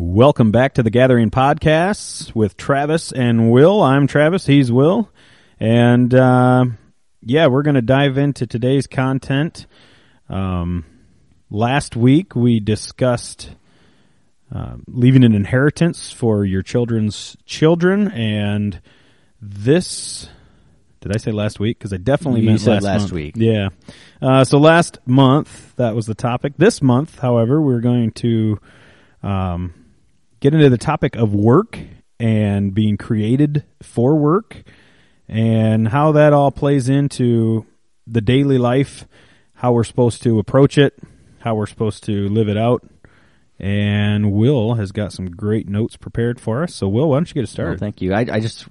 Welcome back to the Gathering Podcasts with Travis and Will. I'm Travis, he's Will. And uh, yeah, we're going to dive into today's content. Um, last week we discussed uh, leaving an inheritance for your children's children. And this, did I say last week? Because I definitely You meant said last, last month. week. Yeah. Uh, so last month, that was the topic. This month, however, we're going to um, get into the topic of work and being created for work and how that all plays into the daily life, how we're supposed to approach it, how we're supposed to live it out. And Will has got some great notes prepared for us. So, Will, why don't you get us Well, started? thank you. I, I just,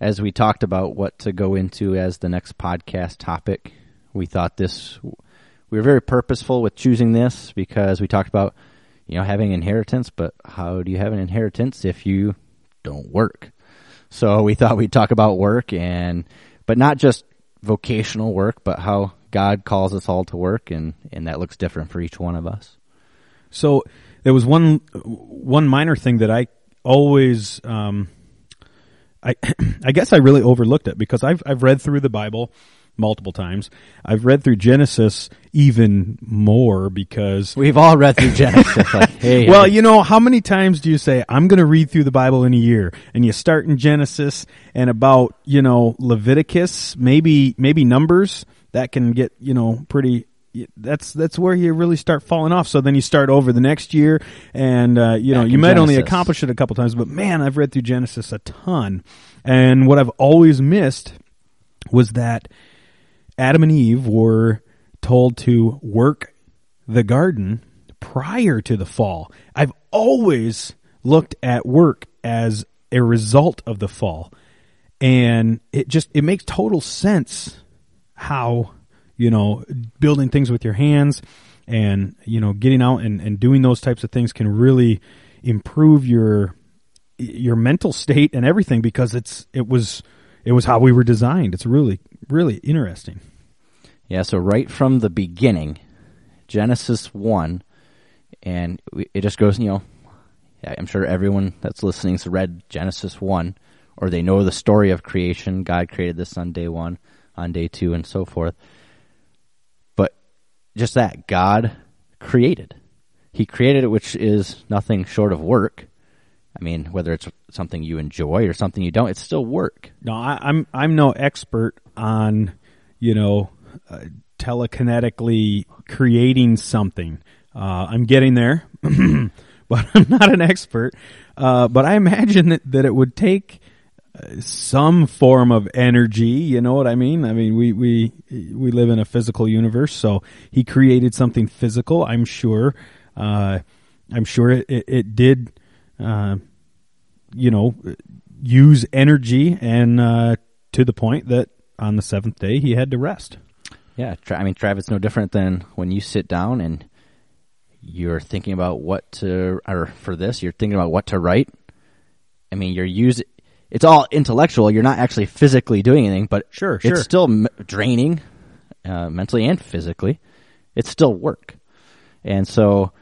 as we talked about what to go into as the next podcast topic, we thought this, we were very purposeful with choosing this because we talked about, you know, having inheritance, but how do you have an inheritance if you don't work? So we thought we'd talk about work and, but not just vocational work, but how God calls us all to work and, and that looks different for each one of us. So there was one one minor thing that I always um, I I guess I really overlooked it because I've I've read through the Bible multiple times. I've read through Genesis even more because We've all read through Genesis. like, hey, well, you know, how many times do you say, I'm going to read through the Bible in a year? And you start in Genesis and about, you know, Leviticus, maybe, maybe Numbers, that can get, you know, pretty, that's, that's where you really start falling off. So then you start over the next year and, uh, you know, Back you might only accomplish it a couple times, but man, I've read through Genesis a ton. And what I've always missed was that Adam and Eve were told to work the garden prior to the fall. I've always looked at work as a result of the fall. And it just it makes total sense how, you know, building things with your hands and, you know, getting out and, and doing those types of things can really improve your your mental state and everything because it's it was it was how we were designed. It's really really interesting. Yeah, so right from the beginning, Genesis 1, and it just goes, you know, I'm sure everyone that's listening has read Genesis 1, or they know the story of creation. God created this on day one, on day two, and so forth. But just that, God created. He created it, which is nothing short of work. I mean, whether it's something you enjoy or something you don't, it's still work. No, I, I'm I'm no expert on you know uh, telekinetically creating something. Uh, I'm getting there, but I'm not an expert. Uh, but I imagine that, that it would take uh, some form of energy. You know what I mean? I mean, we we we live in a physical universe, so he created something physical. I'm sure. Uh, I'm sure it, it, it did. Uh, you know, use energy and uh, to the point that on the seventh day he had to rest. Yeah, I mean, Travis, no different than when you sit down and you're thinking about what to, or for this, you're thinking about what to write. I mean, you're using, it's all intellectual. You're not actually physically doing anything, but Sure, sure. it's still m- draining, uh, mentally and physically. It's still work. And so,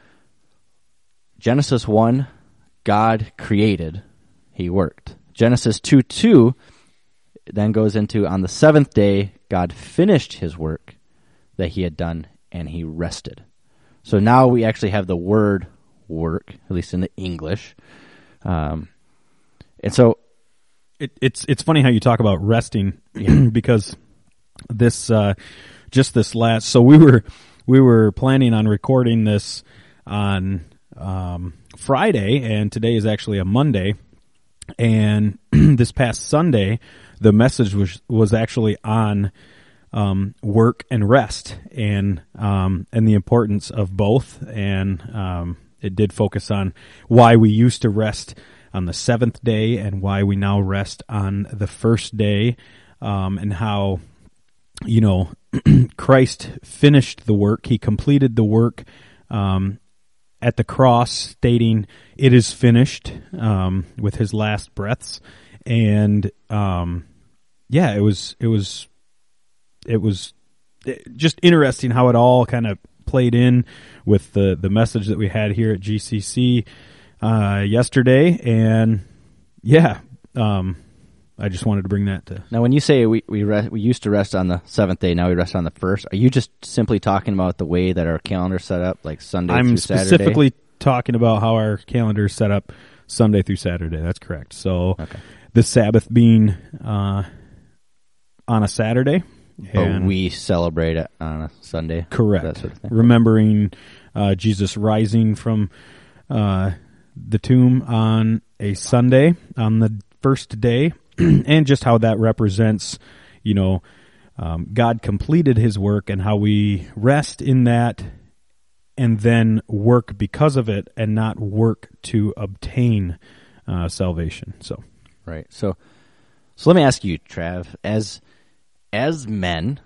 Genesis 1, God created, He worked. Genesis 2 2 then goes into on the seventh day, God finished his work that he had done and he rested. So now we actually have the word work, at least in the English. Um, and so, It, it's it's funny how you talk about resting because this uh, just this last so we were we were planning on recording this on um, Friday and today is actually a Monday. And this past Sunday the message was was actually on um, work and rest and um, and the importance of both. And um, it did focus on why we used to rest on the seventh day and why we now rest on the first day um, and how you know Christ finished the work. He completed the work um, at the cross stating it is finished um, with his last breaths. And um, yeah it was it was it was eh, just interesting how it all kind of played in with the the message that we had here at GCC uh, yesterday, and yeah, um, I just wanted to bring that to. Now, when you say we we, rest, we used to rest on the seventh day, now we rest on the first. Are you just simply talking about the way that our calendar set up, like Sunday I'm through Saturday? specifically talking about how our calendar is set up Sunday through Saturday. That's correct. So Okay. the Sabbath being uh, on a Saturday, But and we celebrate it on a Sunday. correct, sort of remembering uh, Jesus rising from uh, the tomb on a Sunday on the first day, and just how that represents, you know, um, God completed His work and how we rest in that, and then work because of it, and not work to obtain uh, salvation. So, Right. So, so let me ask you, Trav, as as men,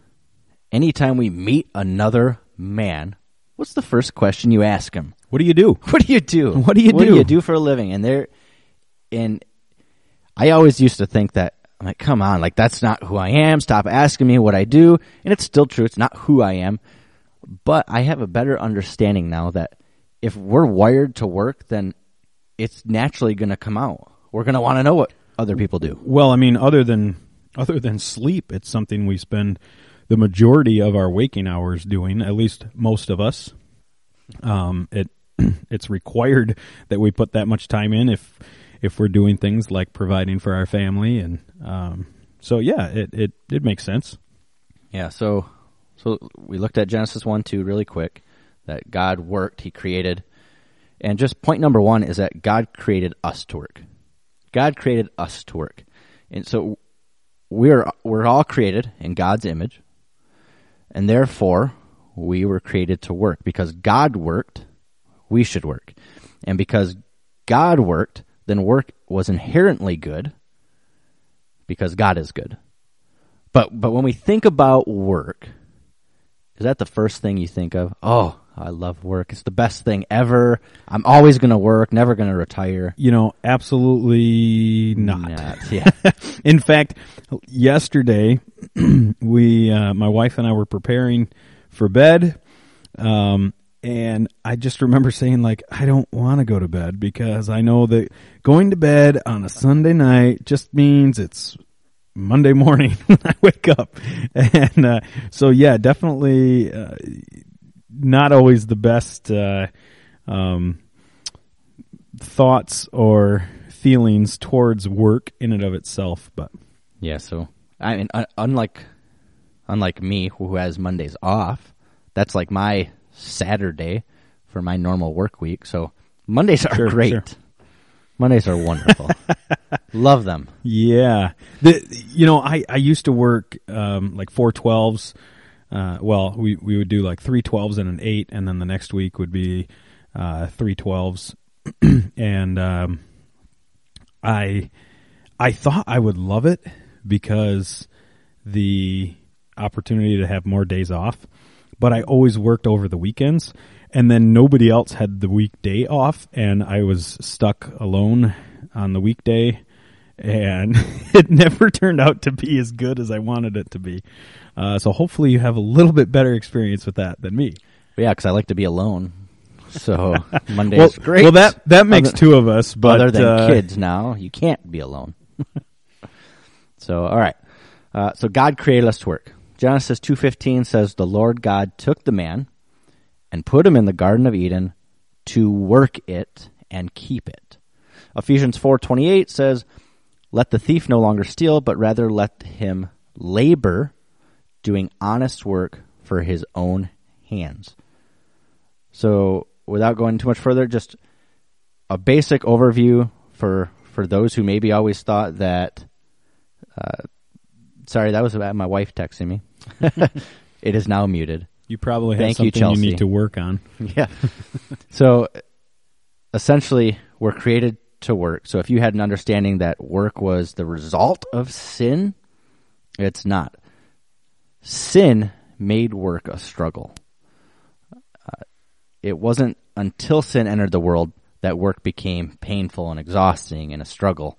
anytime we meet another man, what's the first question you ask him? what do you do? What do you do? What do you What do? do you do for a living? And there, and I always used to think that I'm like, come on, like that's not who I am. Stop asking me what I do. And it's still true. It's not who I am. But I have a better understanding now that if we're wired to work, then it's naturally going to come out. We're going to want to know what other people do. Well, I mean, other than other than sleep, it's something we spend the majority of our waking hours doing. At least most of us. Um, it it's required that we put that much time in if if we're doing things like providing for our family, and um, so yeah, it, it it makes sense. Yeah, so so we looked at Genesis 1 2 really quick that God worked, he created. And just point number 1 is that God created us to work. God created us to work. And so we're we're all created in God's image. And therefore, we were created to work because God worked, we should work. And because God worked, then work was inherently good because God is good. But but when we think about work, is that the first thing you think of? Oh, I love work. It's the best thing ever. I'm always going to work, never going to retire. You know, absolutely not. Not- yeah. In fact, yesterday we, uh, my wife and I were preparing for bed, um, and I just remember saying like, I don't want to go to bed because I know that going to bed on a Sunday night just means it's Monday morning when I wake up, and uh, so yeah, definitely uh, not always the best uh, um, thoughts or feelings towards work in and of itself, but yeah, so I mean un- unlike unlike me who has Mondays off, that's like my Saturday for my normal work week. So Mondays are Sure, great. sure. Mondays are wonderful. Love them. Yeah, the you know I I used to work um, like four twelves. Uh, well, we we would do like three twelves and an eight, and then the next week would be uh, three twelves, and um, I I thought I would love it because the opportunity to have more days off, but I always worked over the weekends, and then nobody else had the weekday off, and I was stuck alone on the weekday, and it never turned out to be as good as I wanted it to be. Uh, so hopefully you have a little bit better experience with that than me. Yeah, because I like to be alone. So Monday well, great. well, that that makes Other- two of us, but other than uh, kids now you can't be alone so all right uh, so god created us to work genesis 2.15 says the lord god took the man and put him in the garden of eden to work it and keep it ephesians 4.28 says let the thief no longer steal but rather let him labor doing honest work for his own hands so without going too much further just a basic overview for for those who maybe always thought that. Uh, sorry, that was my wife texting me. it is now muted. you probably have Thank you, something you, Chelsea. need to work on. Yeah. so essentially, we're created to work. So if you had an understanding that work was the result of sin, it's not. Sin made work a struggle. Uh, it wasn't until sin entered the world that work became painful and exhausting and a struggle.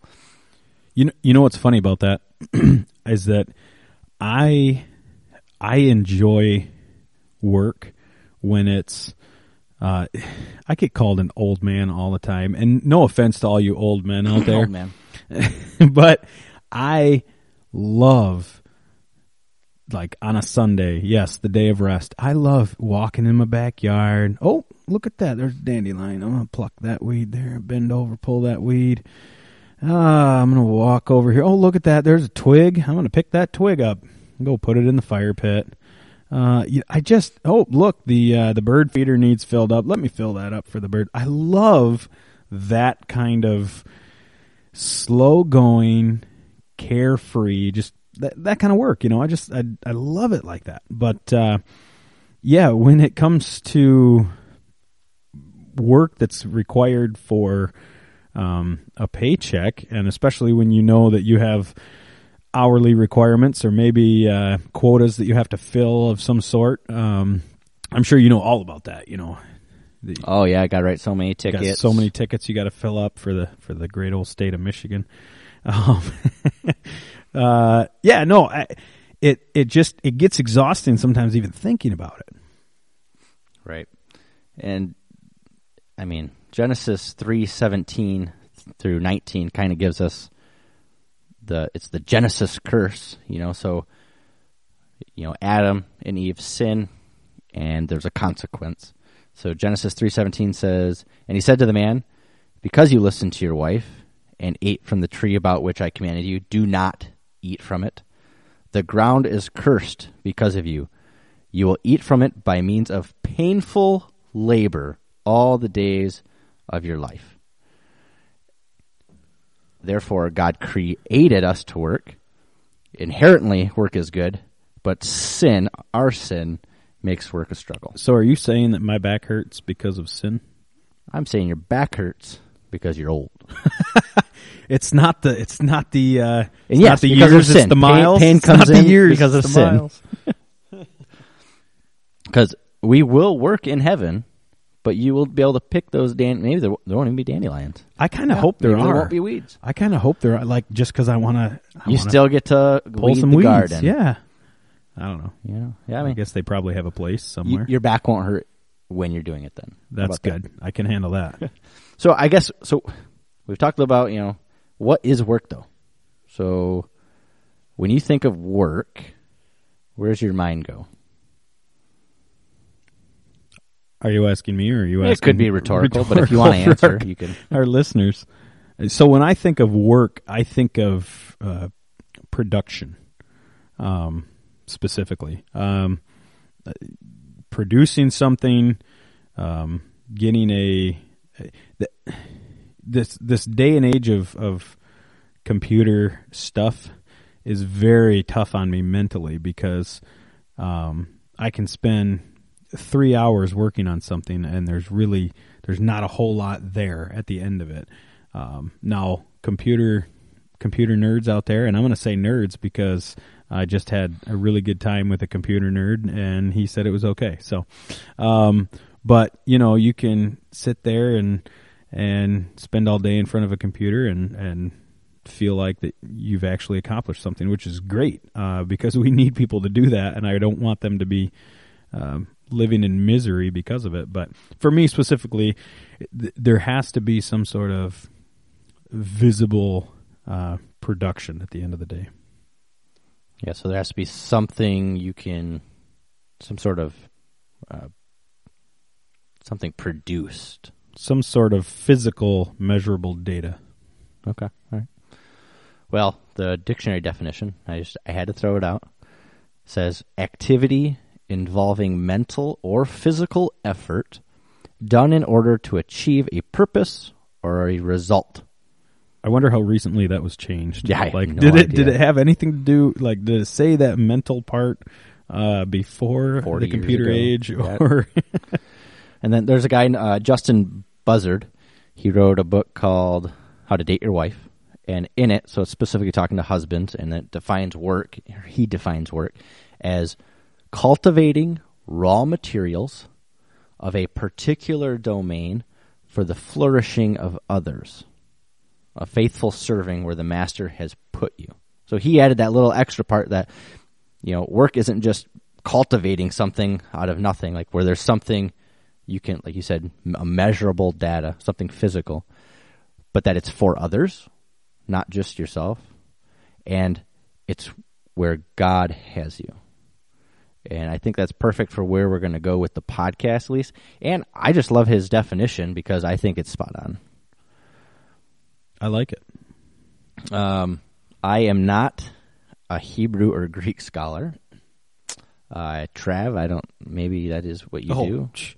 You know, you know what's funny about that is that I I enjoy work when it's Uh, I get called an old man all the time, and no offense to all you old men out there, man. but I love like on a Sunday, yes, the day of rest. I love walking in my backyard. Oh, look at that. There's a dandelion. I'm going to pluck that weed there, bend over, pull that weed. Ah, I'm going to walk over here. Oh, look at that. There's a twig. I'm going to pick that twig up go put it in the fire pit. Uh, I just, oh, look, the, uh, the bird feeder needs filled up. Let me fill that up for the bird. I love that kind of slow going, carefree, just that, that kind of work, you know, I just, I, I love it like that. But, uh, yeah, when it comes to work that's required for, um, a paycheck, and especially when you know that you have hourly requirements or maybe, uh, quotas that you have to fill of some sort, um, I'm sure you know all about that, you know, the, Oh yeah, I got to write so many tickets. so many tickets you got to fill up for the for the great old state of Michigan. Um, uh, yeah, no, I, it it just it gets exhausting sometimes even thinking about it. Right. And I mean, Genesis 3:17 through 19 kind of gives us the it's the Genesis curse, you know, so you know, Adam and Eve sin and there's a consequence. So Genesis 3:17 says, "And he said to the man, because you listened to your wife and ate from the tree about which I commanded you, do not eat from it. The ground is cursed because of you. You will eat from it by means of painful labor all the days of your life. Therefore, God created us to work. Inherently, work is good, but sin, our sin, makes work a struggle. So, are you saying that my back hurts because of sin? I'm saying your back hurts because you're old. It's not the it's not the uh, it's And yes, not the because of years, it's the miles. pain It's comes not the in years because of the sin. miles. Because we will work in heaven, but you will be able to pick those dan. Maybe there, there won't even be dandelions. I kind of hope there Maybe are. There won't be weeds. I kind of hope there are. Like just because I want to, You still get to pull weed some the weeds. garden. Yeah, I don't know. You know? Yeah, I I, mean, guess they probably have a place you- somewhere. your back won't hurt when you're doing it. Then How That's about that? good. I can handle that. So I guess so. We've talked about you know what is work though. So when you think of work, where's your mind go? Are you asking me or are you asking? It could be rhetorical, but if you want to answer, you can. Our listeners. So when I think of work, I think of uh, production, um, specifically um, uh, producing something, um, getting a th- this this day and age of of computer stuff is very tough on me mentally because um, I can spend three hours working on something and there's really there's not a whole lot there at the end of it. Um, now computer computer nerds out there, and I'm going to say nerds because I just had a really good time with a computer nerd, and he said it was okay. So, um, but you know, you can sit there and and spend all day in front of a computer and and feel like that you've actually accomplished something, which is great uh, because we need people to do that, and I don't want them to be um, living in misery because of it. But for me specifically, th- there has to be some sort of visible uh, production at the end of the day. Yeah, so there has to be something you can, some sort of, uh, something produced. Some sort of physical, measurable data. Okay, all right. Well, the dictionary definition, I just I had to throw it out. Says activity involving mental or physical effort done in order to achieve a purpose or a result. I wonder how recently that was changed. Yeah, like no did it did it have anything to do like did it say that mental part uh, before the computer ago. age Yeah. or And then there's a guy, uh, Justin Buzzard. He wrote a book called How to Date Your Wife. And in it, so it's specifically talking to husbands, and it defines work, he defines work as cultivating raw materials of a particular domain for the flourishing of others. A faithful serving where the master has put you. So he added that little extra part that, you know, work isn't just cultivating something out of nothing, like where there's something you can, like you said, a measurable data, something physical, but that it's for others, not just yourself, and it's where God has you. And I think that's perfect for where we're going to go with the podcast, at least. And I just love his definition because I think it's spot on. I like it. Um, I am not a Hebrew or Greek scholar. Uh, Trav, I don't. Maybe that is what you do. ch-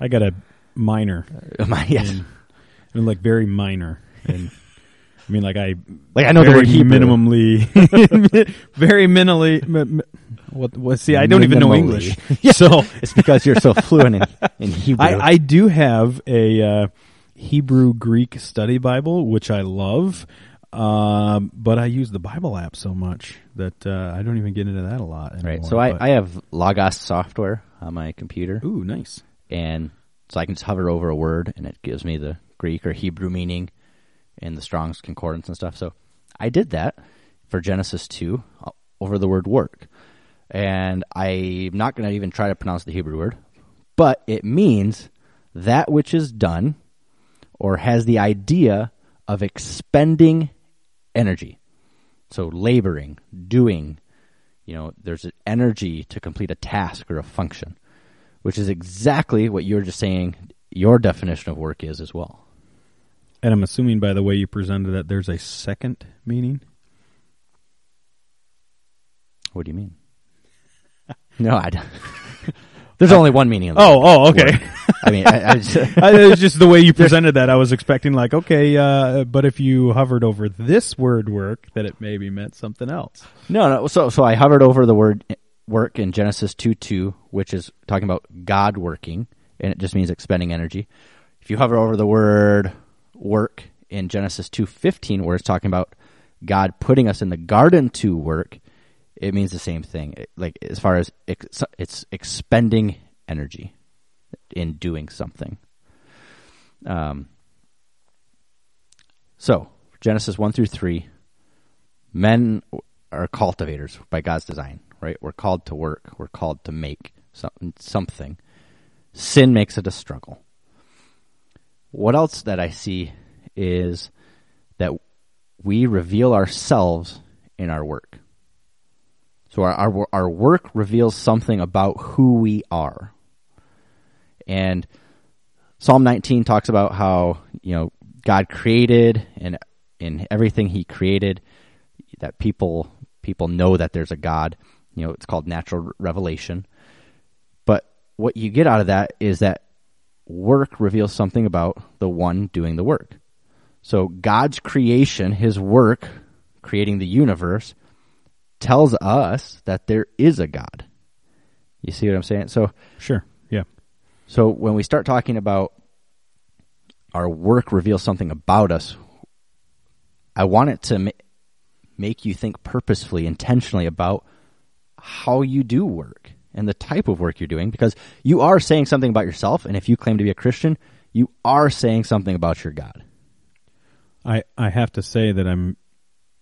I got a minor, My- yes. I mean, like very minor, and I mean, like I Like I know the word Hebrew. minimally, very minimally. What? What? See, I don't even know. English, so It's because you're so fluent in, in Hebrew. I, I do have a uh, Hebrew Greek study Bible, which I love, um, but I use the Bible app so much that uh, I don't even get into that a lot. Anymore, right. So I, I have Logos software on my computer, ooh, nice. and so I can just hover over a word, and it gives me the Greek or Hebrew meaning and the Strong's concordance and stuff. So I did that for Genesis two uh, over the word work, and I'm not going to even try to pronounce the Hebrew word, but it means that which is done or has the idea of expending energy. So laboring, doing, you know, there's an energy to complete a task or a function, which is exactly what you were just saying your definition of work is as well. And I'm assuming by the way you presented that there's a second meaning. What do you mean? No, I don't. There's only one meaning. Of the Oh, oh, okay. I mean, I, I just, I, it was just the way you presented that. I was expecting like, okay, uh, but if you hovered over this word "work," that it maybe meant something else. No, no. So, so I hovered over the word work in Genesis 2 2, which is talking about God working, and it just means expending energy. If you hover over the word work in Genesis 2 15, where it's talking about God putting us in the garden to work, it means the same thing. Like, as far as ex- it's expending energy in doing something. Um, so, Genesis 1 through 3, men are cultivators by God's design, right? We're called to work. We're called to make some- something. Sin makes it a struggle. What else that I see is that we reveal ourselves in our work. So our, our our work reveals something about who we are. And Psalm 19 talks about how, you know, God created and in everything he created that people people know that there's a God. You know, it's called natural revelation. But what you get out of that is that work reveals something about the one doing the work. So God's creation, his work, creating the universe, tells us that there is a God. You see what I'm saying? So Sure. Yeah. so when we start talking about our work reveals something about us, I want it to ma- make you think purposefully, intentionally about how you do work and the type of work you're doing because you are saying something about yourself. And if you claim to be a Christian, you are saying something about your God. I, I have to say that I'm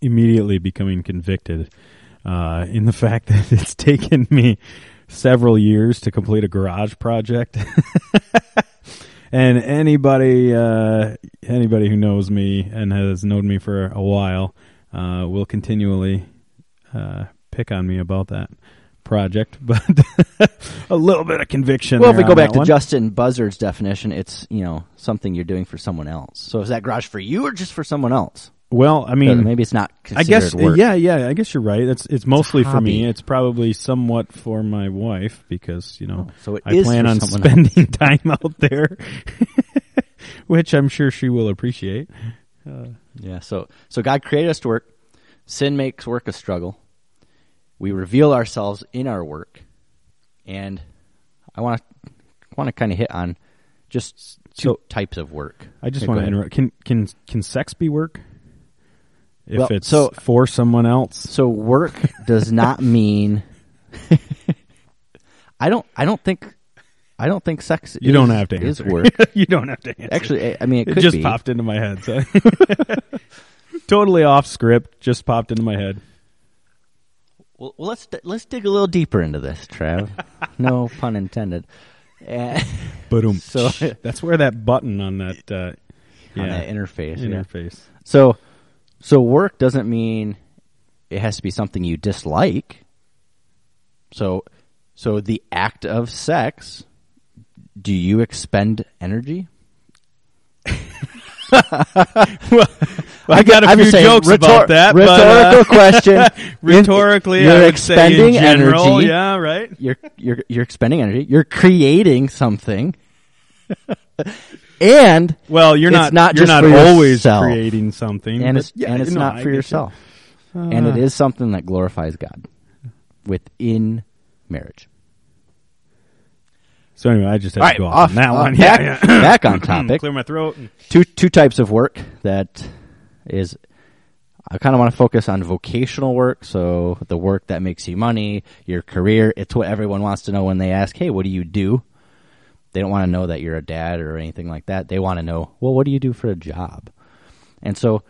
immediately becoming convicted uh, in the fact that it's taken me several years to complete a garage project. and anybody uh, anybody who knows me and has known me for a while uh, will continually uh, pick on me about that project, but a little bit of conviction. Well, if we go back to one. Justin Buzzard's definition, it's, you know, something you're doing for someone else. So is that garage for you or just for someone else? Well, I Uh, mean, maybe it's not I guess work. yeah, yeah. I guess you're right. It's it's mostly for me. It's probably somewhat for my wife because you know Oh, so it I plan on spending time out there, which I'm sure she will appreciate. Yeah, so so God created us to work. Sin makes work a struggle. We reveal ourselves in our work, and I want to want to kind of hit on just two So- types of work. I just want to interrupt. Can can can sex be work? If Well, it's so- for someone else, So work does not mean. I don't. I don't think. I don't think sex. you is, don't have to is work. you don't have to answer. Actually, I- mean, it, it just be. popped into my head. So totally off script. Just popped into my head. Well, let's let's dig a little deeper into this, Trav. no pun intended. Boom. So- that's where that button on that uh, on that interface. yeah. interface. So, so work doesn't mean it has to be something you dislike. So, so the act of sex, do you expend energy? I got a few jokes rhetor- about that. Rhetorical but, uh, question. rhetorically, you're I would say in expending general, energy. Yeah, right. You're you're you're expending energy. You're creating something. and Well, you're not. not you're not always yourself. creating something, and it's yeah, and it's no, not I for yourself. and it Uh, is something that glorifies God within marriage. So anyway, I just had All to go off, off- on that uh, one. back- yeah, yeah. back on topic. Clear my throat. two two types of work that is I kind of want to focus on vocational work, so the work that makes you money, your career. It's what everyone wants to know when they ask, "Hey, what do you do?" They don't want to know that you're a dad or anything like that. They want to know, "Well, what do you do for a job?" And so,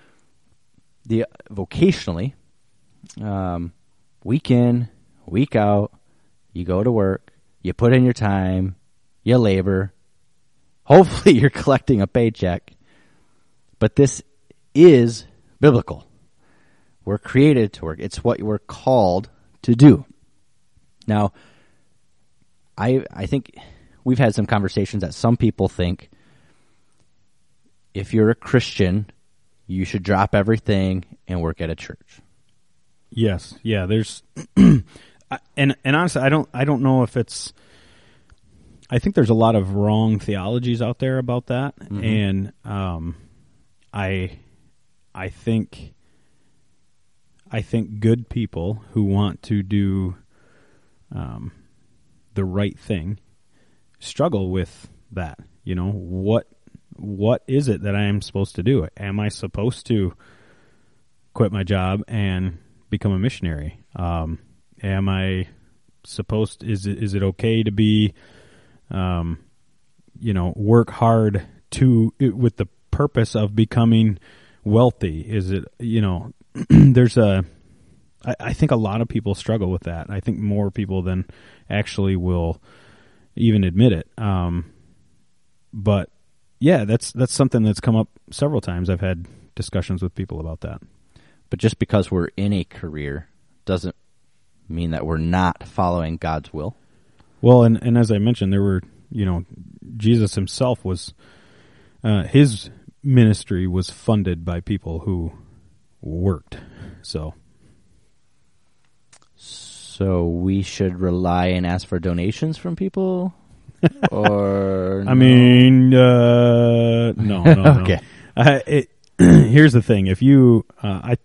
the vocationally, um, week in, week out, you go to work, you put in your time, you labor, Hopefully, you're collecting a paycheck. But this is biblical. We're created to work. It's what we're called to do. Now, I I think we've had some conversations that some people think if you're a Christian, you should drop everything and work at a church. Yes, yeah. There's, and and honestly, I don't I don't know if it's. I think there's a lot of wrong theologies out there about that, and um, I, I think. I think good people who want to do, um, the right thing, struggle with that. You know what? What is it that I am supposed to do? Am I supposed to? quit my job and become a missionary? Um, am I supposed? Is it is it okay to be, um, you know, work hard to with the purpose of becoming wealthy? Is it you know? there's a. I, I think a lot of people struggle with that. I think more people than actually will even admit it. Um, but yeah, that's that's something that's come up several times. I've had discussions with people about that. But just because we're in a career doesn't mean that we're not following God's will. Well, and and as I mentioned, there were you know Jesus himself was uh, his ministry was funded by people who worked. So So we should rely and ask for donations from people, or I mean, uh, no, no, no. Okay. Uh, it, here's the thing: if you, uh, I,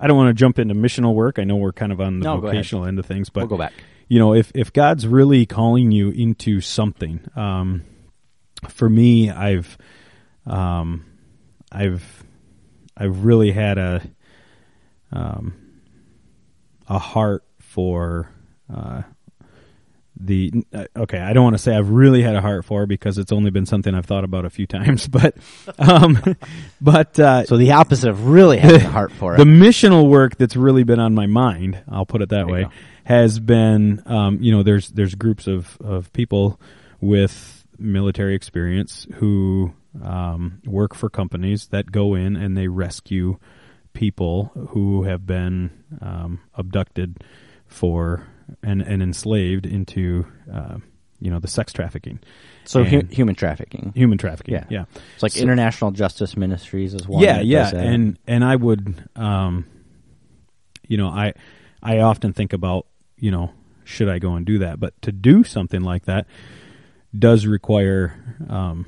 I don't want to jump into missional work. I know we're kind of on the No, vocational end of things, but we'll go back. you know, if if God's really calling you into something, um, for me, I've, um, I've, I've really had a, um, a heart for, uh, the uh, okay. I don't want to say I've really had a heart for because it's only been something I've thought about a few times, but, um, but uh, So the opposite of really having a heart for it. the missional work that's really been on my mind, I'll put it that There way has been um, you know there's there's groups of of people with military experience who um, work for companies that go in and they rescue people who have been um, abducted for and, and enslaved into uh, you know the sex trafficking so hu- human trafficking. human trafficking Yeah. yeah It's like So- International Justice Ministries is one. yeah yeah and and i would um you know i i often think about you know should i go and do that but to do something like that does require um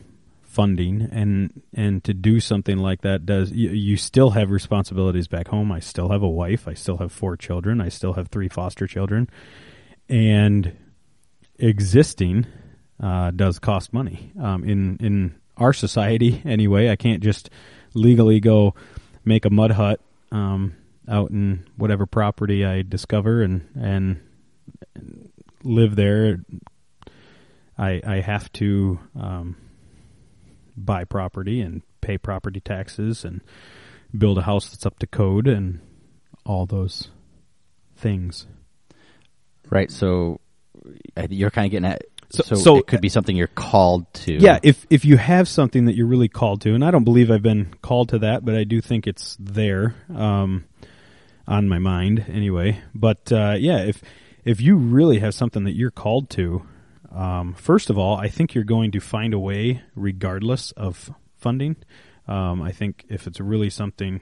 funding and and to do something like that does you, you still have responsibilities back home i still have a wife i still have four children i still have three foster children and existing uh, does cost money um, in in our society anyway. I can't just legally go make a mud hut um, out in whatever property I discover and and live there. I I have to um, buy property and pay property taxes and build a house that's up to code and all those things. right. So uh, you're kind of getting at So- So, so- it could be something you're called to. Yeah, if if you have something that you're really called to, and I don't believe I've been called to that, but I do think it's there um, on my mind anyway. But uh, yeah, if if you really have something that you're called to, um, first of all, I think you're going to find a way, regardless of funding. Um, I think if it's really something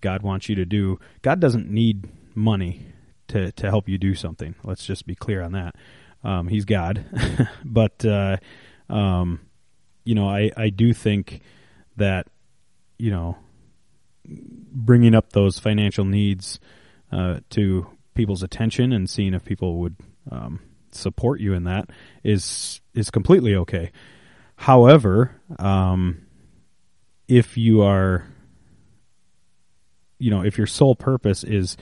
God wants you to do, God doesn't need money to to help you do something. Let's just be clear on that. Um, he's God, but uh, um, you know, I I do think that you know bringing up those financial needs uh, to people's attention and seeing if people would um, support you in that is is completely okay. However, um, if you are, you know, if your sole purpose is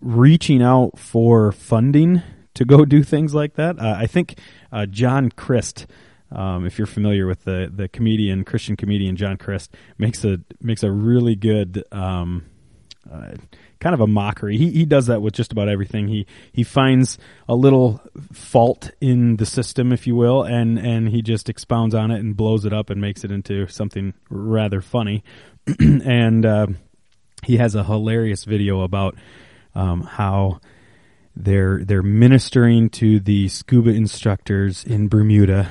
reaching out for funding to go do things like that, uh, I think uh, John Crist. Um, if you're familiar with the, the comedian Christian comedian John Crist makes a makes a really good um, uh, kind of a mockery. He he does that with just about everything. He he finds a little fault in the system, if you will, and and he just expounds on it and blows it up and makes it into something rather funny. and uh, he has a hilarious video about um, how they're they're ministering to the scuba instructors in Bermuda,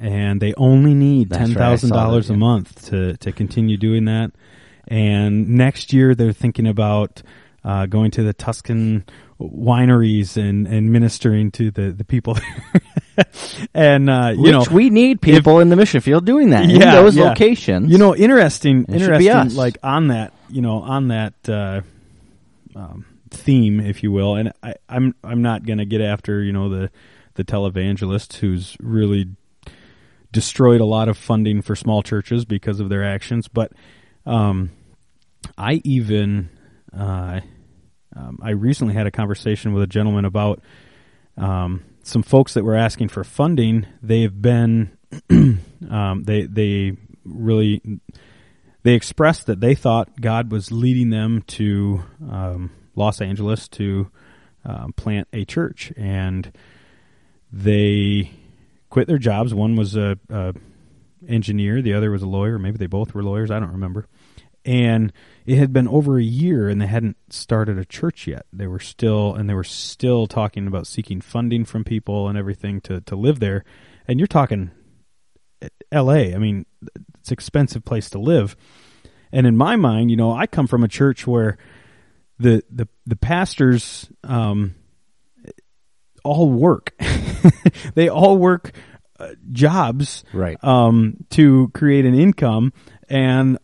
and they only need That's ten right, thousand saw dollars a yeah. month to to continue doing that. And next year they're thinking about uh, going to the Tuscan wineries and, and ministering to the, the people there. and uh, you Which know we need people in the mission field doing that in those yeah. locations. you know, interesting, It should be us. interesting. Like on that, you know, on that uh, um, theme, if you will. And I, I'm I'm not going to get after you know the the televangelist who's really destroyed a lot of funding for small churches because of their actions. But um, I even uh, um, I recently had a conversation with a gentleman about um, some folks that were asking for funding. They've been um, they they really they expressed that they thought God was leading them to um, Los Angeles to um, plant a church, and they quit their jobs. One was a, a engineer, the other was a lawyer. Maybe they both were lawyers. I don't remember. And it had been over a year, and they hadn't started a church yet. They were still, and they were still talking about seeking funding from people and everything to to live there. And you're talking L.A. I mean, it's an expensive place to live. And in my mind, you know, I come from a church where the the the pastors um, all work. they all work uh, jobs Right. um, to create an income, and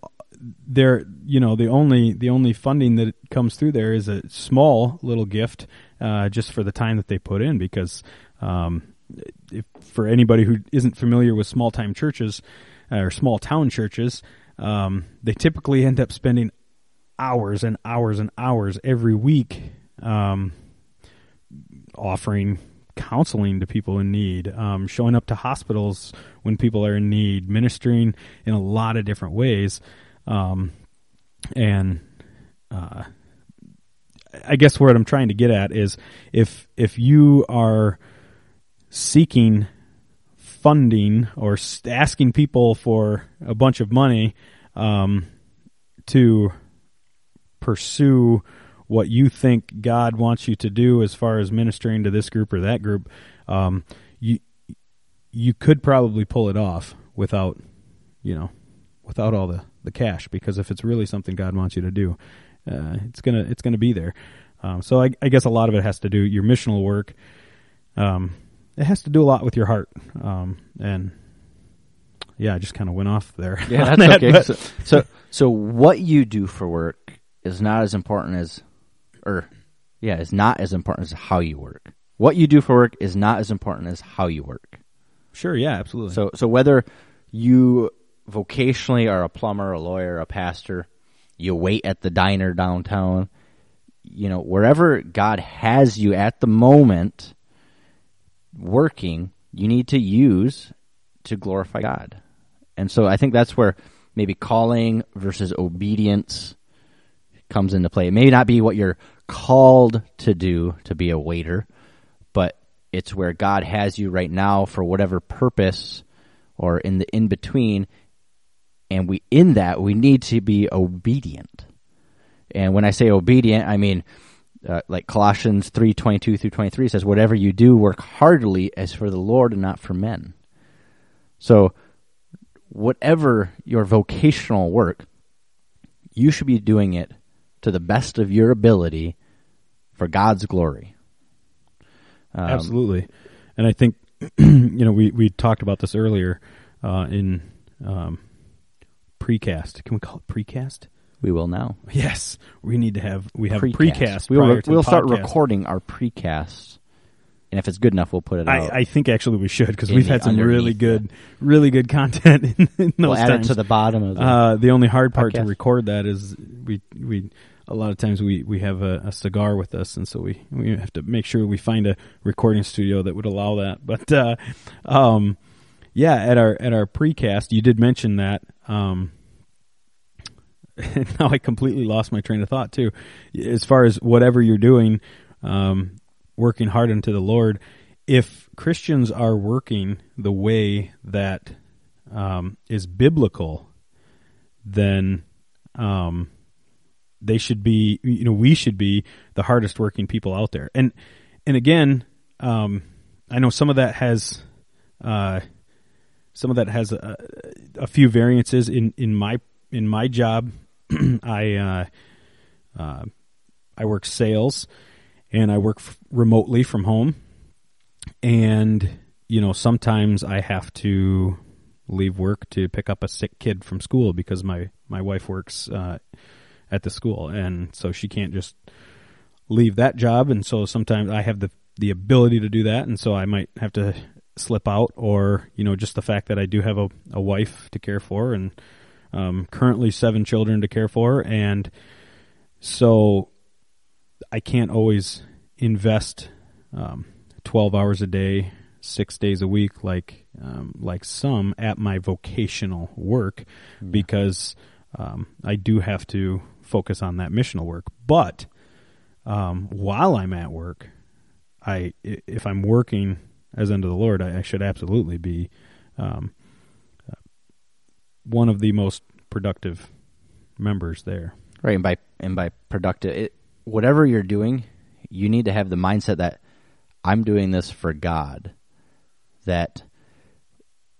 they're you know the only the only funding that comes through there is a small little gift uh, just for the time that they put in because um, if, for anybody who isn't familiar with small time churches uh, or small town churches, um, they typically end up spending hours and hours and hours every week um, offering counseling to people in need, um, showing up to hospitals when people are in need, ministering in a lot of different ways. Um, and uh, I guess what I'm trying to get at is if if you are seeking funding or asking people for a bunch of money um, to pursue what you think God wants you to do as far as ministering to this group or that group, um, you you could probably pull it off without you know without all the, the cash because if it's really something God wants you to do, uh, it's gonna it's gonna be there. Um, so I, I guess a lot of it has to do your missional work. Um, it has to do a lot with your heart, um, and yeah, I just kind of went off there. Yeah, that's that, okay. but- So, so, so what you do for work is not as important as, or yeah, is not as important as how you work. What you do for work is not as important as how you work. sure, yeah, absolutely. So, so whether you vocationally are a plumber, a lawyer, a pastor, you wait at the diner downtown, you know, wherever God has you at the moment working, you need to use to glorify God. And so I think that's where maybe calling versus obedience comes into play. It may not be what you're called to do to be a waiter, but It's where God has you right now for whatever purpose or in the in between. And we, in that, we need to be obedient. And when I say obedient, I mean, uh, like Colossians 3:22 through 23 says, Whatever you do, work heartily as for the Lord and not for men. So, whatever your vocational work, you should be doing it to the best of your ability for God's glory. Um, Absolutely. And I think, you know, we, we talked about this earlier uh, in um, precast. Can we call it precast? We will now. Yes, we need to have we have precast. precast we will, we'll start recording our precast, and if it's good enough, we'll put it I, out. I think actually we should because we've had some really good, really good content in, in those we'll add times. it to the bottom of the. Uh, the only hard part podcast. to record that is we we a lot of times we we have a, a, cigar with us, and so we we have to make sure we find a recording studio that would allow that. But uh, um, yeah, at our at our precast, you did mention that. Um, now I completely lost my train of thought too. As far as whatever you're doing, um, working hard unto the Lord, if Christians are working the way that um, is biblical, then um, they should be. You know, we should be the hardest working people out there. And and again, um, I know some of that has. Uh, some of that has a, a few variances in, in my in my job I uh, uh, I work sales, and I work f- remotely from home, and you know sometimes I have to leave work to pick up a sick kid from school because my my wife works uh, at the school, and so she can't just leave that job, and so sometimes I have the the ability to do that, and so I might have to slip out, or you know just the fact that I do have a, a wife to care for and um, currently seven children to care for, and so I can't always invest um, twelve hours a day, six days a week, like um, like some at my vocational work, yeah. because um, I do have to focus on that missional work. But um, while I'm at work, I if I'm working as unto the Lord, I, I should absolutely be um, one of the most productive members there. Right, and by and by productive, it, whatever you're doing, you need to have the mindset that I'm doing this for God. That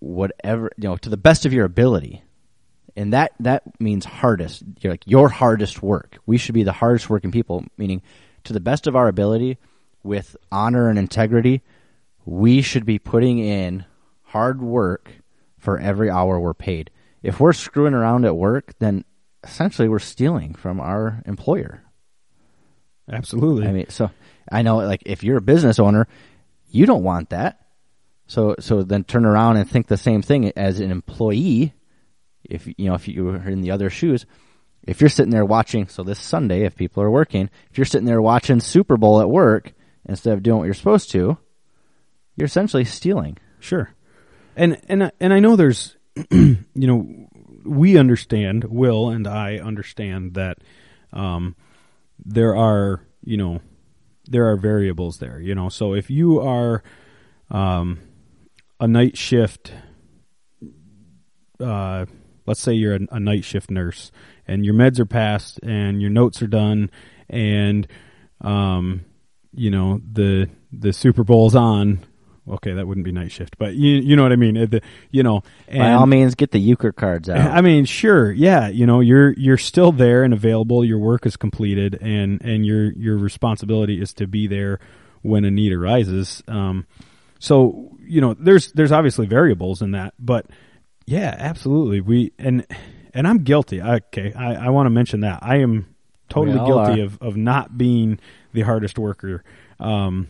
whatever you know, to the best of your ability, and that that means hardest. You're like your hardest work. We should be the hardest working people, meaning to the best of our ability, with honor and integrity. We should be putting in hard work for every hour we're paid if we're screwing around at work, then essentially we're stealing from our employer. Absolutely. I mean, so I know like if you're a business owner, you don't want that. So so then turn around and think the same thing as an employee. If you know if you were in the other shoes, if you're sitting there watching, so this Sunday, if people are working, if you're sitting there watching Super Bowl at work instead of doing what you're supposed to, you're essentially stealing. Sure, and and and I know there's you know, we understand, Will and I understand that um, there are, you know, there are variables there, you know. So if you are um, a night shift, uh, let's say you're a, a night shift nurse and your meds are passed and your notes are done and um, you know the the Super Bowl's on okay, that wouldn't be night shift, but you you know what I mean. The, you know, and, by all means, get the euchre cards out. I mean, sure, yeah. You know, you're you're still there and available. Your work is completed, and and your your responsibility is to be there when a need arises. Um, so you know, there's there's obviously variables in that, but yeah, absolutely. We and and I'm guilty. Okay, I, I want to mention that I am totally guilty of of not being the hardest worker. Um,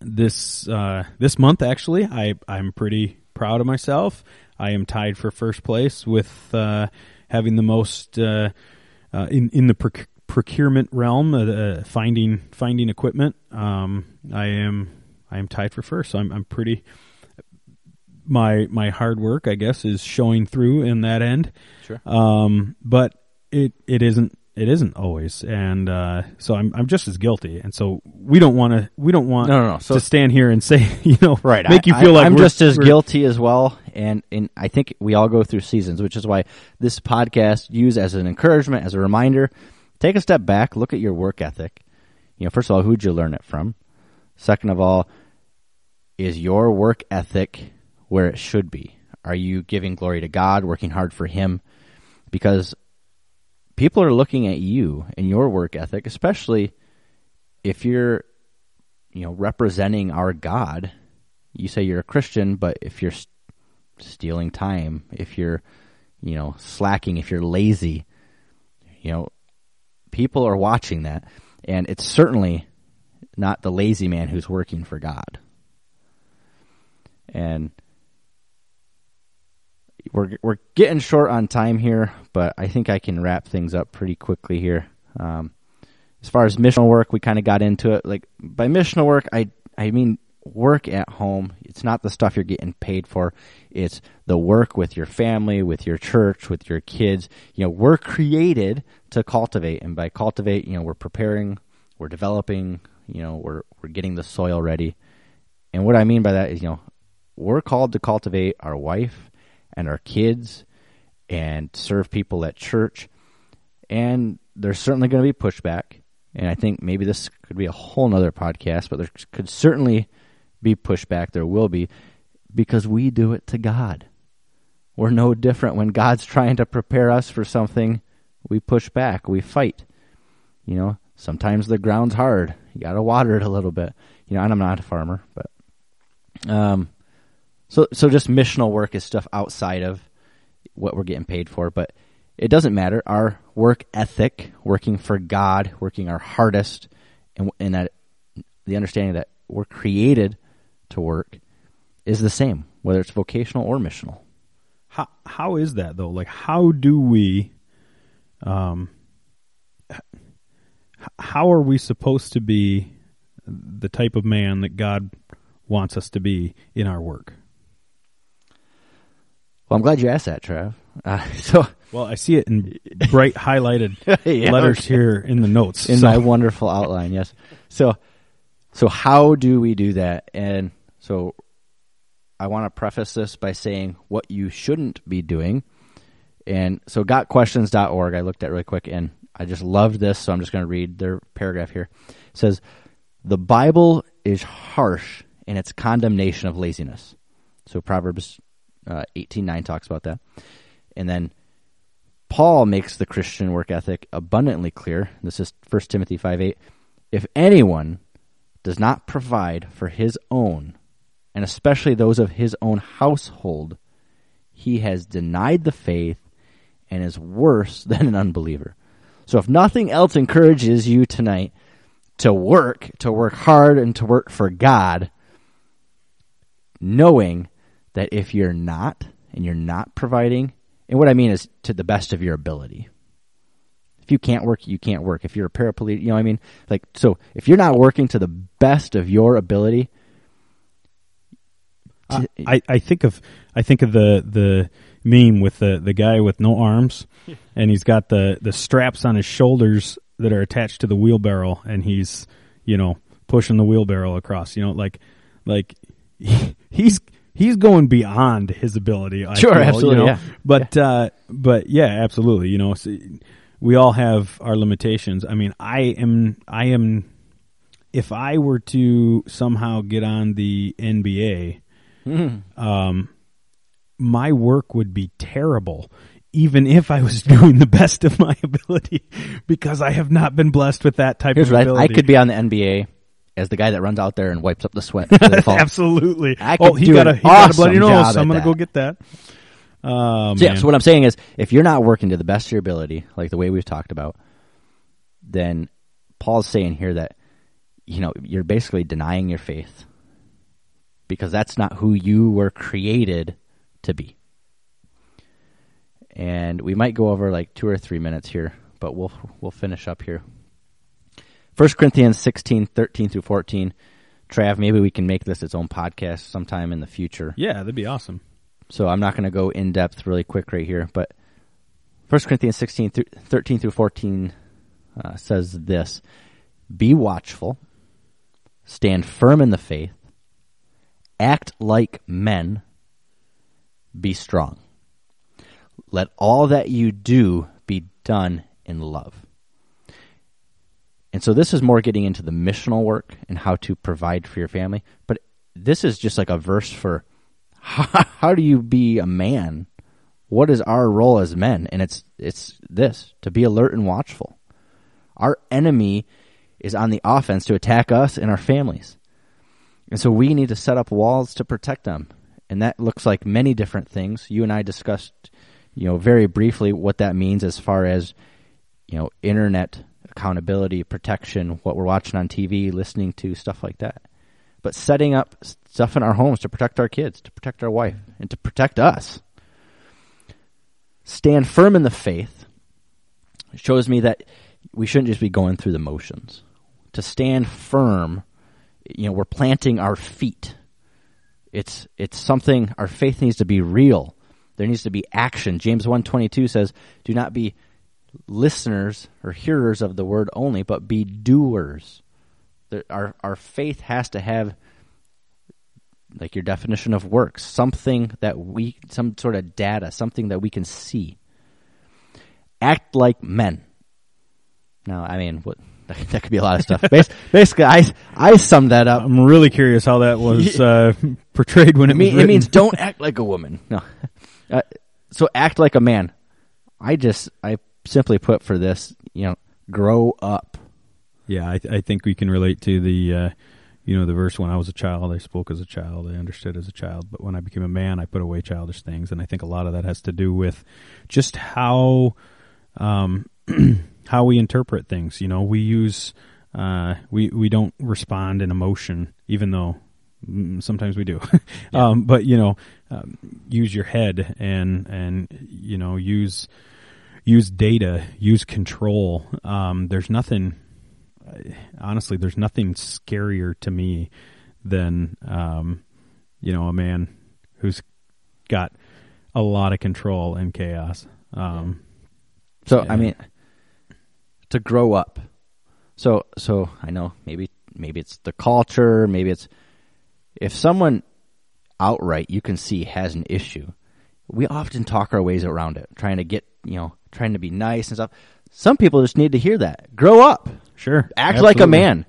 this uh, this month actually I I'm pretty proud of myself. I am tied for first place with uh, having the most uh, uh in in the proc- procurement realm, uh, uh, finding finding equipment. Um, I am I am tied for first, so I'm I'm pretty. My my hard work, I guess, is showing through in that end. Sure. Um, but it it isn't It isn't always, and uh, so I'm I'm just as guilty. And so we don't want to we don't want No, no, no. So- to stand here and say you know right. make you feel I, like i'm we're- just as guilty as well. And and i think we all go through seasons which is why this podcast use as an encouragement as a reminder take a step back look at your work ethic. You know first of all who'd you learn it from? Second of all is your work ethic where it should be? Are you giving glory to god working hard for him? Because people are looking at you and your work ethic especially if you're you know representing our god. You say you're a christian but if you're s- stealing time if you're you know slacking if you're lazy you know people are watching that. And it's certainly not the lazy man who's working for god. And we're we're getting short on time here but i think i can wrap things up pretty quickly here um, as far as missional work, we kind of got into it. Like by missional work, I I mean work at home. It's not the stuff you're getting paid for. It's the work with your family, with your church, with your kids. You know, we're created to cultivate, and by cultivate, you know, we're preparing, we're developing. You know, we're we're getting the soil ready. And what I mean by that is, you know, we're called to cultivate our wife and our kids and serve people at church. And there's certainly going to be pushback. And I think maybe this could be a whole nother podcast, but there could certainly be pushback. There will be because we do it to God. We're no different. When God's trying to prepare us for something, we push back, we fight. You know, sometimes the ground's hard. You got to water it a little bit. You know, and I'm not a farmer, but um, so so just missional work is stuff outside of what we're getting paid for, but it doesn't matter. Our work ethic, working for God, working our hardest, and, and that the understanding that we're created to work is the same, whether it's vocational or missional. How how is that though? Like how do we um how are we supposed to be the type of man that God wants us to be in our work? Well, I'm glad you asked that, Trav. Uh, so Well, I see it in bright highlighted Yeah, letters okay. here in the notes. in So- my wonderful outline, yes. So, so how do we do that? And so, I want to preface this by saying what you shouldn't be doing. And so, gotquestions.org, I looked at really quick, and I just loved this, so I'm just going to read their paragraph here. It says, "The Bible is harsh in its condemnation of laziness." So Proverbs uh, 18:9 talks about that, and then Paul makes the Christian work ethic abundantly clear. This is 1 Timothy 5 8. If anyone does not provide for his own, and especially those of his own household, he has denied the faith and is worse than an unbeliever. So if nothing else encourages you tonight to work, to work hard and to work for God, knowing that if you're not and you're not providing, and what I mean is to the best of your ability. If you can't work, you can't work. If you're a paraplegic, you know what I mean? Like, so if you're not working to the best of your ability, I, I, I think of I think of the the meme with the the guy with no arms, and he's got the the straps on his shoulders that are attached to the wheelbarrow, and he's you know pushing the wheelbarrow across. You know, like like he's he's going beyond his ability. I Sure, feel, you absolutely, know? yeah. But uh, but yeah, absolutely. You know, so we all have our limitations. I mean, I am I am if I were to somehow get on the NBA um, my work would be terrible, even if I was doing the best of my ability, because I have not been blessed with that type here's of I. I could be on the NBA as the guy that runs out there and wipes up the sweat. before the fall. Absolutely. I oh, could he do got a he got a bloody awesome nose. So I'm going to go get that. Um, So, yeah, so what I'm saying is, if you're not working to the best of your ability, like the way we've talked about, then Paul's saying here that you know you're basically denying your faith because that's not who you were created to be. And we might go over like two or three minutes here, but we'll we'll finish up here. First Corinthians 16, 13 through 14. Trav, maybe we can make this its own podcast sometime in the future. yeah, that'd be awesome. So I'm not going to go in depth really quick right here, but 1 Corinthians 16 through, 13 through 14 uh, says this Be watchful, stand firm in the faith, act like men, be strong. Let all that you do be done in love. And so this is more getting into the missional work and how to provide for your family. But this is just like a verse for how, how do you be a man? What is our role as men? And it's it's this to be alert and watchful. Our enemy is on the offense to attack us and our families. And so we need to set up walls to protect them. And that looks like many different things. You and I discussed, you know, very briefly what that means as far as, you know, internet accountability, protection, what we're watching on TV, listening to, stuff like that. But setting up stuff in our homes to protect our kids, to protect our wife, and to protect us. Stand firm in the faith shows me that we shouldn't just be going through the motions. To stand firm, you know, we're planting our feet. It's it's something our faith needs to be real. There needs to be action. James 1:22 says, "Do not be listeners or hearers of the word only, but be doers. our our faith has to have like your definition of works, something that we some sort of data, something that we can see. Act like men. Now, I mean, what that could be a lot of stuff. Basically, I I summed that up. I'm really curious how that was uh, portrayed when it, it, mean, it means don't act like a woman. No, uh, so act like a man. I just I simply put for this, you know, grow up. Yeah, I, th- I think we can relate to the, uh, you know, the verse when I was a child, I spoke as a child, I understood as a child, but when I became a man, I put away childish things. And I think a lot of that has to do with just how, um, how we interpret things. You know, we use, uh, we, we don't respond in emotion, even though mm, sometimes we do. yeah. um, but you know, um, use your head and, and, you know, use, use data, use control. Um, there's nothing, honestly, there's nothing scarier to me than, um, you know, a man who's got a lot of control and chaos. Um, so, yeah. I mean, to grow up. So, so I know maybe, maybe it's the culture, maybe it's, if someone outright you can see has an issue, we often talk our ways around it, trying to get, you know, trying to be nice and stuff. Some people just need to hear that. Grow up. Sure. Act Absolutely. like a man.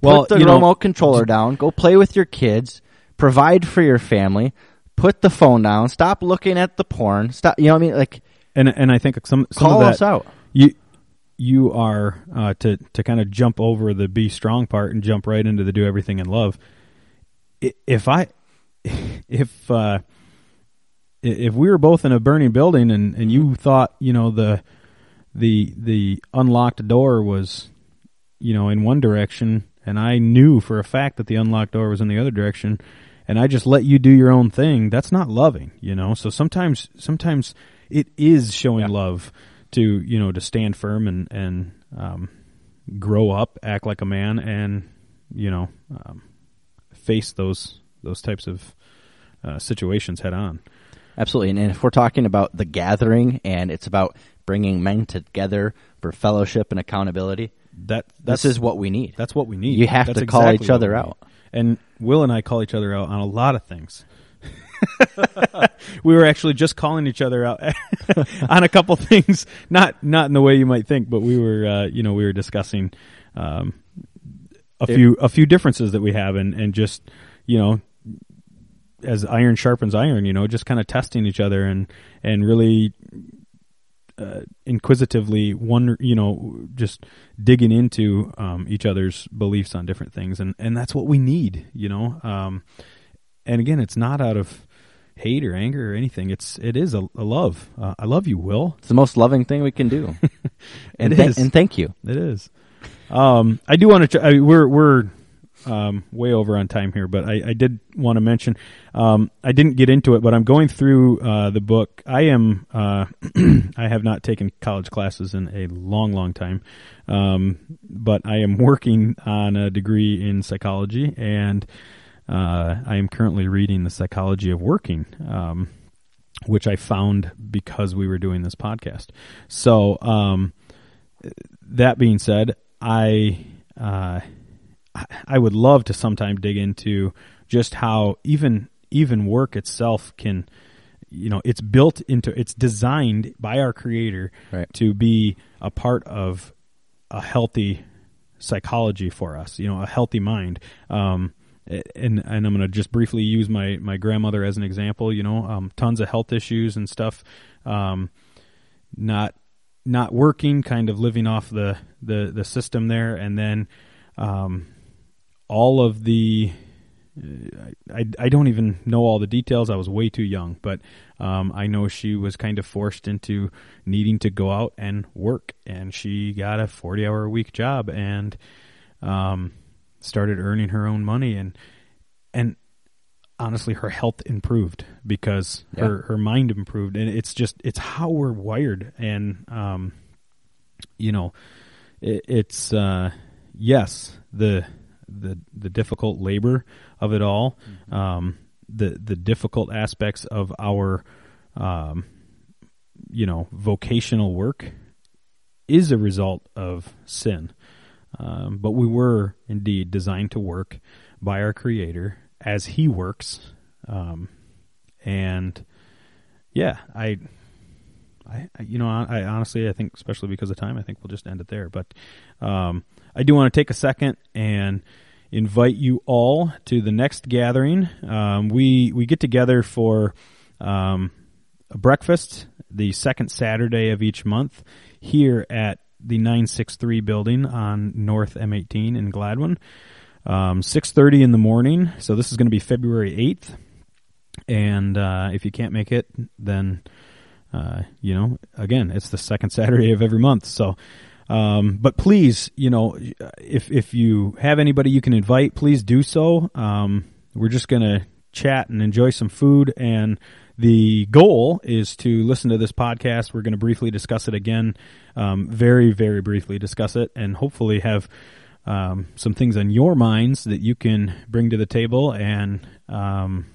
Well, put the remote know, controller down. Go play with your kids. Provide for your family. Put the phone down. Stop looking at the porn. Stop. You know what I mean? Like, and and I think some some call of that, us out. You you are uh, to to kind of jump over the be strong part and jump right into the do everything in love. If I if uh, if we were both in a burning building and, and you thought you know the the the unlocked door was you know in one direction and I knew for a fact that the unlocked door was in the other direction and I just let you do your own thing that's not loving you know? So sometimes sometimes it is showing yeah. love to you know to stand firm and and um, grow up act like a man and you know um, face those those types of uh, situations head on Absolutely. And if we're talking about the gathering and it's about bringing men together for fellowship and accountability, that this is what we need. That's what we need. You have that's to call each other out. And Will and I call each other out on a lot of things. we were actually just calling each other out on a couple things, not not in the way you might think, but we were uh, you know we were discussing um, a it, few a few differences that we have, and and just you know as iron sharpens iron, you know, just kind of testing each other and and really uh, inquisitively one you know, just digging into um, each other's beliefs on different things, and and that's what we need, you know. Um, and again, it's not out of hate or anger or anything. It's it is a, a love. Uh, I love you, Will. It's the most loving thing we can do. and, th- and thank you. It is. Um, I do want to. Tr- I we're we're um, way over on time here, but I, I did want to mention um, I didn't get into it, but I'm going through uh, the book. I am uh, I have not taken college classes in a long, long time, um, but I am working on a degree in psychology, and uh, I am currently reading the Psychology of Working. Um, which I found because we were doing this podcast. So, um, that being said, I uh, I- would love to sometime dig into just how even even work itself can you know it's built into it's designed by our creator Right. to be a part of a healthy psychology for us you know a healthy mind um and and I'm going to just briefly use my my grandmother as an example you know um tons of health issues and stuff um not not working kind of living off the the the system there and then um all of the I, I don't even know all the details. I was way too young, but um, I know she was kind of forced into needing to go out and work, and she got a forty-hour a week job and um, started earning her own money, and and honestly, her health improved because Yeah. her her mind improved, and it's just it's how we're wired, and um, you know, it, it's uh, yes the the the difficult labor of it all, um, the the difficult aspects of our um, you know vocational work is a result of sin. Um, but we were indeed designed to work by our Creator as He works, um, and yeah, I, I, I- you know, I, I honestly, I think, especially because of time, I think we'll just end it there. But um, I do want to take a second and invite you all to the next gathering. Um, we we get together for um, a breakfast the second Saturday of each month here at the 963 building on North M18 in Gladwin. Um, 6:30 in the morning. So this is going to be February 8th. And uh, if you can't make it, then uh, you know, again, it's the second Saturday of every month. So, um, but please, you know, if if you have anybody you can invite, please do so. Um, we're just gonna chat and enjoy some food, and the goal is to listen to this podcast. We're going to briefly discuss it again, um, very very briefly discuss it, and hopefully have um, some things on your minds that you can bring to the table and um,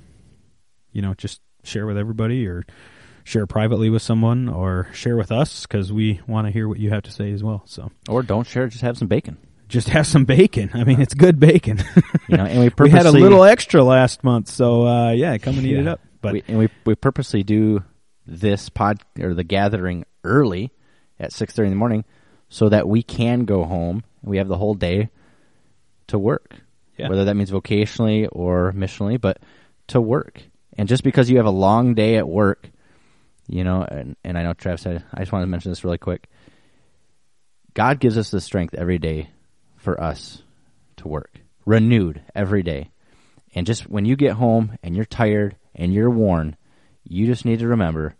you know just share with everybody or share privately with someone or share with us because we want to hear what you have to say as well. So Or don't share, just have some bacon. just have some bacon. I mean, it's good bacon. You know, and we we had a little extra last month, so uh, yeah, come and eat it up. But we, and we we purposely do this pod or the gathering early at six thirty in the morning, so that we can go home. and We have the whole day to work, Yeah. whether that means vocationally or missionally, but to work. And just because you have a long day at work, you know, and, and I know Travis said, I just wanted to mention this really quick. God gives us the strength every day for us to work, renewed every day. And just when you get home and you're tired and you're worn, you just need to remember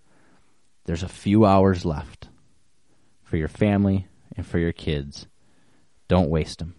there's a few hours left for your family and for your kids. Don't waste them.